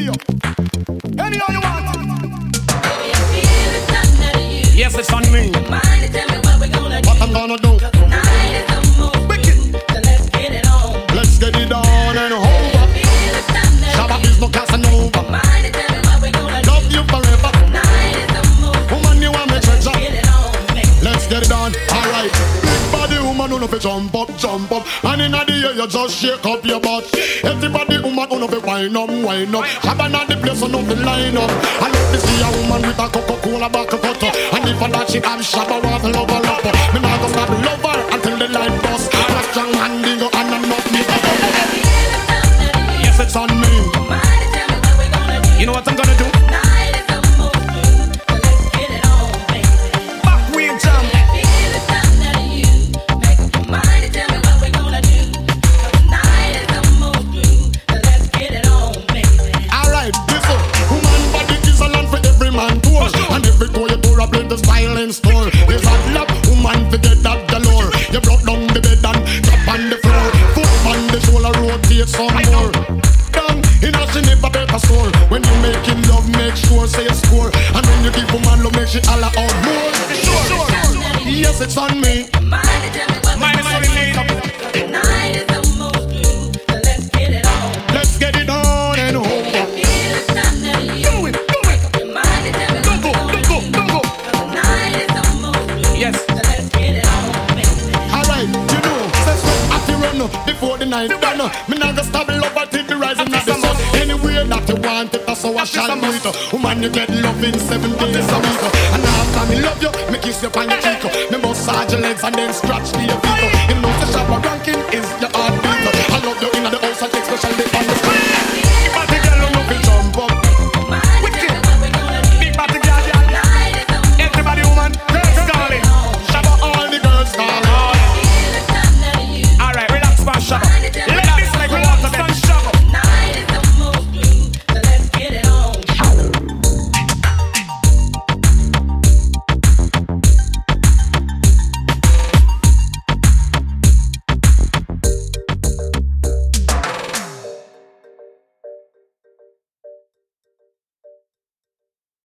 you. Anyhow you want Yes, it's on me. Woman, who fi jump up, jump up. And inna the air, you just shake up your butt. Everybody woman, who know fi wind up, wind up. Shabba na the place, who know fi line up. I love to see a woman with a Coca-Cola back cut. And if I that she have Shabba go stop love give woman love, make she holla out more. Sure. Yes, it's on me. Is only lead. Let's get it on and over. Do it, the run up before the night done. Me nah go stop love until so I shall do it. Oh, Woman, you get love in seven days a week. And after me love you, me kiss you on your cheek. Me massage your legs and then scratch the feet. You know the shabba ranking is your heartbeat. I love you in the house, I take special day.